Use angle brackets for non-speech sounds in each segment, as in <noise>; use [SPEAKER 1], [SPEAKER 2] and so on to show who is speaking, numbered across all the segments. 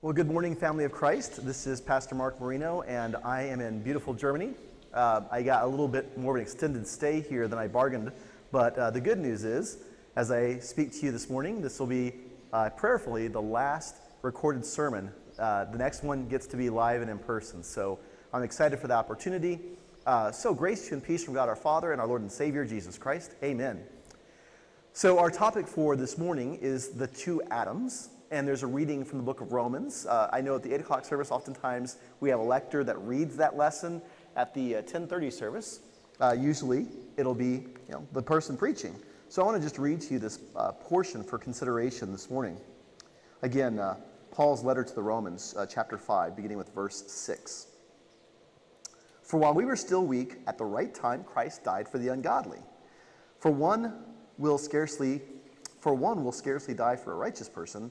[SPEAKER 1] Well, good morning, family of Christ. This is Pastor Mark Marino, and I am in beautiful Germany. Uh, I got a little bit more of an extended stay here than I bargained, but uh, the good news is, as I speak to you this morning, this will be uh, prayerfully the last recorded sermon. Uh, the next one gets to be live and in person, so I'm excited for the opportunity. Uh, so, grace and peace from God our Father and our Lord and Savior, Jesus Christ. Amen. So, our topic for this morning is the two Adams and there's a reading from the book of Romans. Uh, I know at the 8 o'clock service, oftentimes we have a lector that reads that lesson. At the uh, 1030 service, uh, usually it'll be you know, the person preaching. So I want to just read to you this uh, portion for consideration this morning. Again, uh, Paul's letter to the Romans, uh, chapter 5, beginning with verse 6. For while we were still weak, at the right time Christ died for the ungodly. For one will scarcely for one will scarcely die for a righteous person,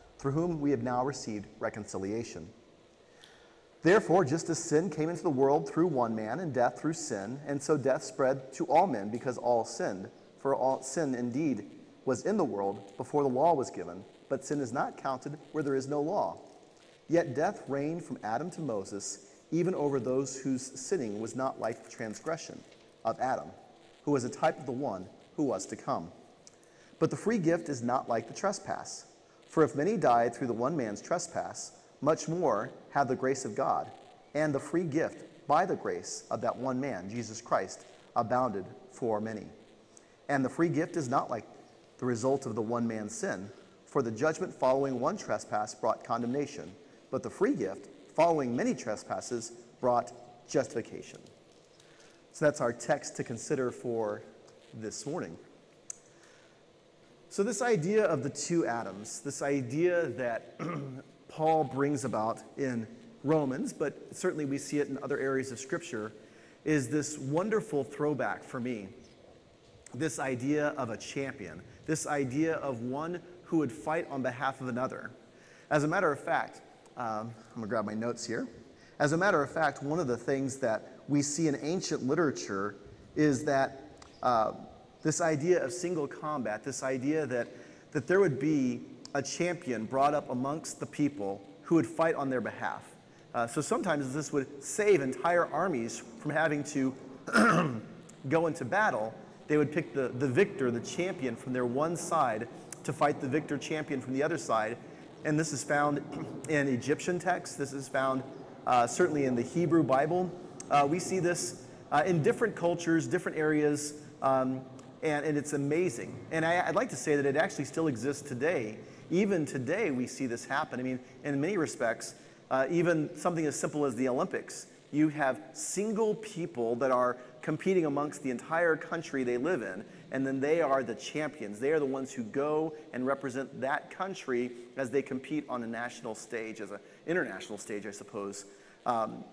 [SPEAKER 1] through whom we have now received reconciliation. Therefore, just as sin came into the world through one man, and death through sin, and so death spread to all men because all sinned. For all sin indeed was in the world before the law was given, but sin is not counted where there is no law. Yet death reigned from Adam to Moses, even over those whose sinning was not like the transgression of Adam, who was a type of the one who was to come. But the free gift is not like the trespass. For if many died through the one man's trespass, much more have the grace of God and the free gift by the grace of that one man, Jesus Christ, abounded for many. And the free gift is not like the result of the one man's sin, for the judgment following one trespass brought condemnation, but the free gift following many trespasses brought justification. So that's our text to consider for this morning. So, this idea of the two Adams, this idea that <clears throat> Paul brings about in Romans, but certainly we see it in other areas of Scripture, is this wonderful throwback for me. This idea of a champion, this idea of one who would fight on behalf of another. As a matter of fact, um, I'm going to grab my notes here. As a matter of fact, one of the things that we see in ancient literature is that. Uh, this idea of single combat, this idea that, that there would be a champion brought up amongst the people who would fight on their behalf. Uh, so sometimes this would save entire armies from having to <clears throat> go into battle. They would pick the, the victor, the champion from their one side to fight the victor champion from the other side. And this is found <clears throat> in Egyptian texts. This is found uh, certainly in the Hebrew Bible. Uh, we see this uh, in different cultures, different areas. Um, and, and it's amazing. And I, would like to say that it actually still exists today. Even today, we see this happen. I mean, in many respects, uh, even something as simple as the Olympics, you have single people that are competing amongst the entire country they live in, and then they are the champions. They are the ones who go and represent that country as they compete on a national stage, as an international stage, I suppose. Um,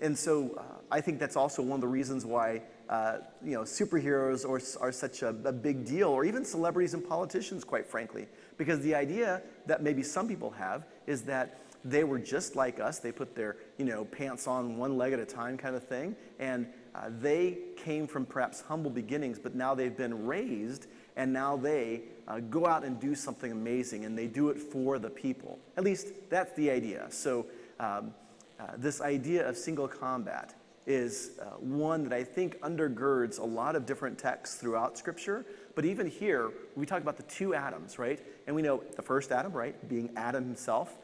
[SPEAKER 1] and so uh, I think that's also one of the reasons why uh, you know, superheroes are, are such a, a, big deal, or even celebrities and politicians, quite frankly. Because the idea that maybe some people have is that they were just like us. They put their, you know, pants on one leg at a time kind of thing. And uh, they came from perhaps humble beginnings, but now they've been raised, and now they uh, go out and do something amazing, and they do it for the people. At least that's the idea. So um, uh, this idea of single combat is uh, one that I think undergirds a lot of different texts throughout Scripture. But even here, we talk about the two Adams, right? And we know the first Adam, right, being Adam himself.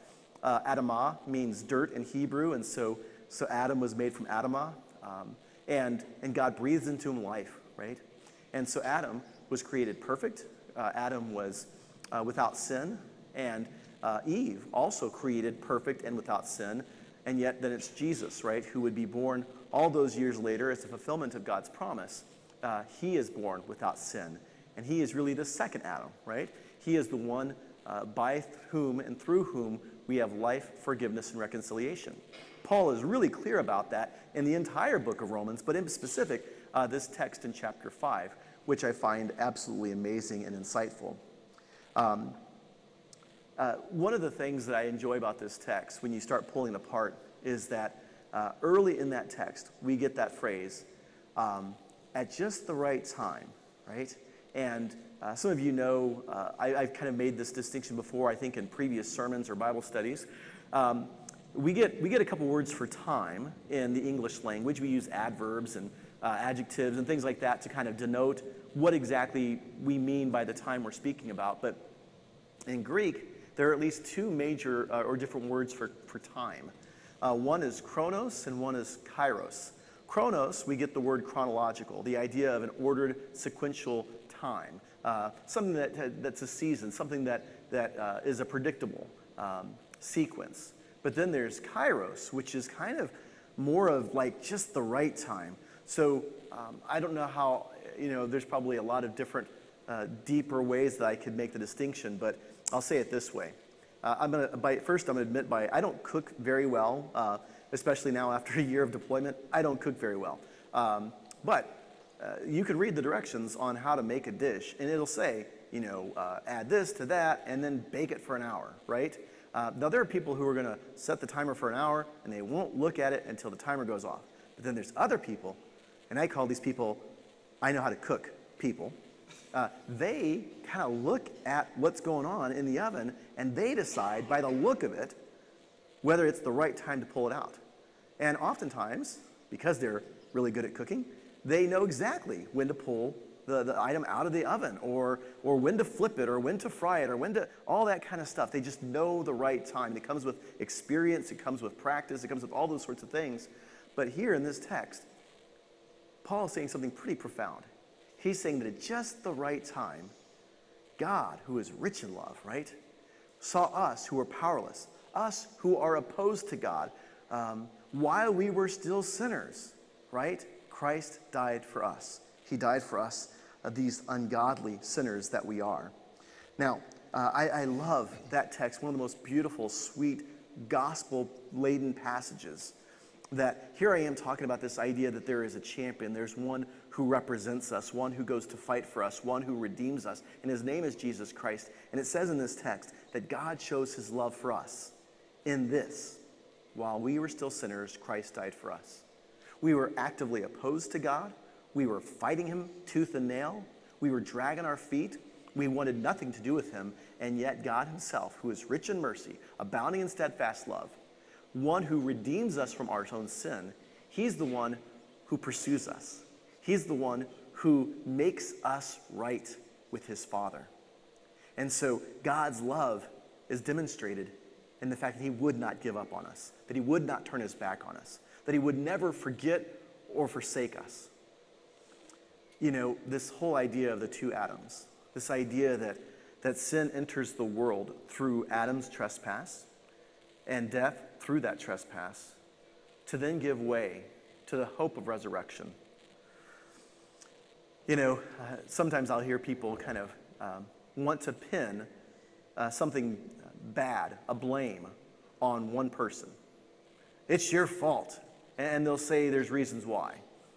[SPEAKER 1] Uh, Adamah means dirt in Hebrew, and so, so Adam was made from Adamah. Um, and, and God breathed into him life, right? And so Adam was created perfect. Uh, Adam was uh, without sin. And uh, Eve also created perfect and without sin. And yet, then it's Jesus, right, who would be born all those years later, as a fulfillment of God's promise, uh, he is born without sin. And he is really the second Adam, right? He is the one uh, by whom and through whom we have life, forgiveness, and reconciliation. Paul is really clear about that in the entire book of Romans, but in specific, uh, this text in chapter 5, which I find absolutely amazing and insightful. Um, uh, one of the things that I enjoy about this text, when you start pulling apart, is that uh, early in that text, we get that phrase, um, at just the right time, right? And uh, some of you know uh, I, have kind of made this distinction before, I think, in previous sermons or Bible studies. Um, we, get, we get a couple words for time in the English language. We use adverbs and uh, adjectives and things like that to kind of denote what exactly we mean by the time we're speaking about. But in Greek, there are at least two major uh, or different words for, for time. Uh, one is chronos and one is kairos. Chronos, we get the word chronological, the idea of an ordered sequential time, uh, something that, that's a season, something that, that uh, is a predictable um, sequence. But then there's kairos, which is kind of more of like just the right time. So um, I don't know how, you know, there's probably a lot of different uh, deeper ways that I could make the distinction, but I'll say it this way. Uh, I'm gonna, by, first, I'm gonna admit by, I don't cook very well, uh, especially now after a year of deployment. I don't cook very well. Um, but uh, you can read the directions on how to make a dish, and it'll say, you know, uh, add this to that, and then bake it for an hour, right? Uh, now, there are people who are going to set the timer for an hour, and they won't look at it until the timer goes off. But then there's other people, and I call these people, I know how to cook people. Uh, they kind of look at what's going on in the oven, and they decide by the look of it whether it's the right time to pull it out. And oftentimes, because they're really good at cooking, they know exactly when to pull the, the item out of the oven or, or when to flip it or when to fry it or when to, all that kind of stuff. They just know the right time. It comes with experience, it comes with practice, it comes with all those sorts of things. But here in this text, Paul is saying something pretty profound. He's saying that at just the right time, God, who is rich in love, right, saw us who were powerless, us who are opposed to God, um, while we were still sinners, right? Christ died for us. He died for us, uh, these ungodly sinners that we are. Now, uh, I, I love that text, one of the most beautiful, sweet, gospel laden passages. That here I am talking about this idea that there is a champion, there's one who represents us, one who goes to fight for us, one who redeems us, and his name is Jesus Christ. And it says in this text that God shows his love for us in this while we were still sinners, Christ died for us. We were actively opposed to God. We were fighting him tooth and nail. We were dragging our feet. We wanted nothing to do with him. And yet, God himself, who is rich in mercy, abounding in steadfast love, one who redeems us from our own sin, he's the one who pursues us. He's the one who makes us right with his Father. And so, God's love is demonstrated in the fact that he would not give up on us, that he would not turn his back on us, that he would never forget or forsake us. You know, this whole idea of the two Adams, this idea that, that sin enters the world through Adam's trespass and death through that trespass, to then give way to the hope of resurrection. You know, uh, sometimes I'll hear people kind of um, want to pin uh, something bad, a blame, on one person. It's your fault and they'll say there's reasons why.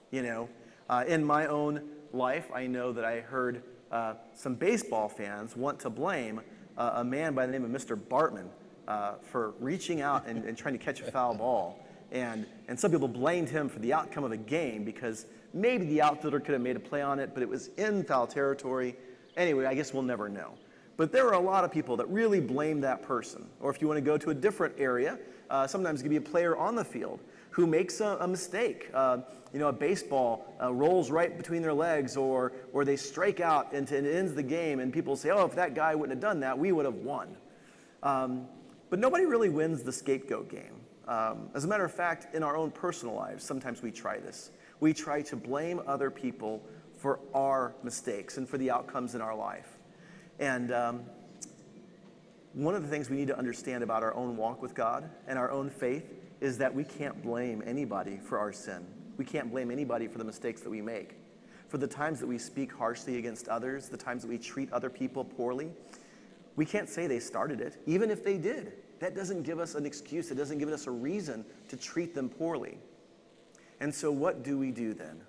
[SPEAKER 1] You know, uh, in my own life, I know that I heard uh, some baseball fans want to blame uh, a man by the name of Mr. Bartman uh, for reaching out and, and, trying to catch a foul ball. And, and some people blamed him for the outcome of the game because maybe the outfielder could have made a play on it, but it was in foul territory. Anyway, I guess we'll never know. But there are a lot of people that really blame that person. Or if you want to go to a different area, uh, sometimes it could be a player on the field who makes a, a mistake. Uh, you know, a baseball uh, rolls right between their legs, or, or they strike out and, and, it ends the game, and people say, oh, if that guy wouldn't have done that, we would have won. Um, but nobody really wins the scapegoat game. Um, as a matter of fact, in our own personal lives, sometimes we try this. We try to blame other people for our mistakes and for the outcomes in our life. And um, one of the things we need to understand about our own walk with God and our own faith is that we can't blame anybody for our sin. We can't blame anybody for the mistakes that we make. For the times that we speak harshly against others, the times that we treat other people poorly, we can't say they started it, even if they did. that doesn't give us an excuse. It doesn't give us a reason to treat them poorly. And so, what do we do then?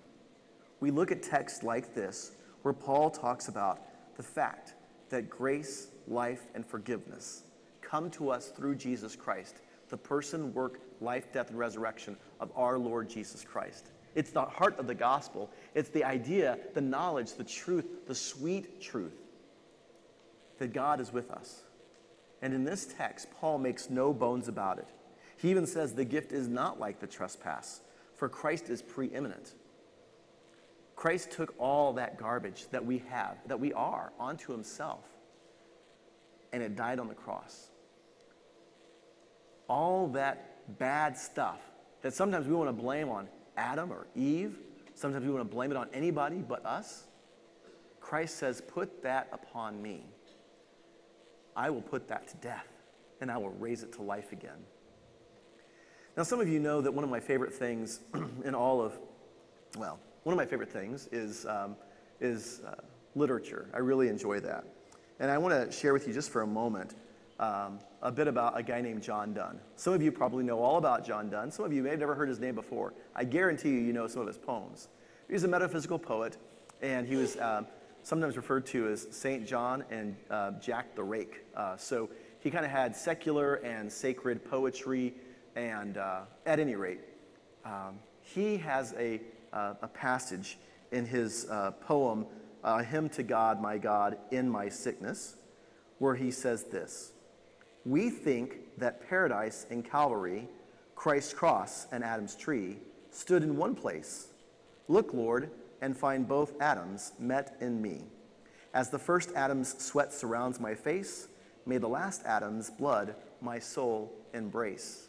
[SPEAKER 1] We look at texts like this, where Paul talks about the fact that grace, life, and forgiveness come to us through Jesus Christ, the person, work, life, death, and resurrection of our Lord Jesus Christ. It's the heart of the gospel. It's the idea, the knowledge, the truth, the sweet truth that God is with us. And in this text, Paul makes no bones about it. He even says the gift is not like the trespass, for Christ is preeminent. Christ took all that garbage that we have, that we are, onto himself, and it died on the cross. All that bad stuff that sometimes we want to blame on Adam or Eve, sometimes we want to blame it on anybody but us. Christ says, Put that upon me. I will put that to death, and I will raise it to life again. Now, some of you know that one of my favorite things <clears throat> in all of, well, one of my favorite things is, um, is uh, literature. I really enjoy that. And I want to share with you just for a moment um, a bit about a guy named John Donne. Some of you probably know all about John Donne. Some of you may have never heard his name before. I guarantee you, you know some of his poems. He's a metaphysical poet, and he was uh, sometimes referred to as Saint John and uh, Jack the Rake. Uh, so he kind of had secular and sacred poetry, and uh, at any rate, um, he has a, uh, a passage in his uh, poem, Hymn to God, My God, in My Sickness, where he says this We think that paradise and Calvary, Christ's cross and Adam's tree, stood in one place. Look, Lord, and find both Adams met in me. As the first Adam's sweat surrounds my face, may the last Adam's blood my soul embrace.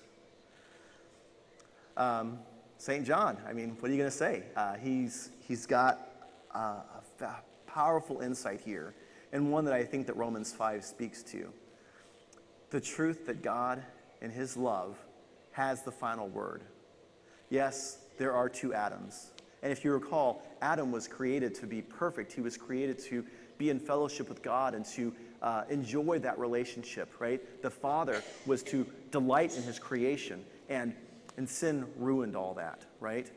[SPEAKER 1] Um, St. John, I mean, what are you going to say? Uh, he's, he's got uh, a powerful insight here, and one that I think that Romans 5 speaks to. The truth that God, in his love, has the final word. Yes, there are two Adams. And if you recall, Adam was created to be perfect. He was created to be in fellowship with God and to uh, enjoy that relationship, right? The Father was to delight in his creation, and, and sin ruined all that, right?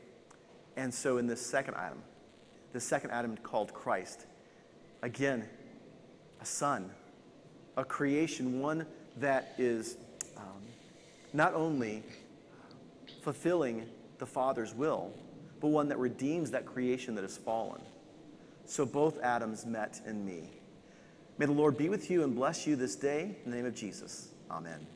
[SPEAKER 1] And so in this second Adam, the second Adam called Christ, again, a son, a creation, one that is um, not only fulfilling the Father's will, but one that redeems that creation that has fallen. So both Adams met in me. May the Lord be with you and bless you this day in the name of Jesus. Amen.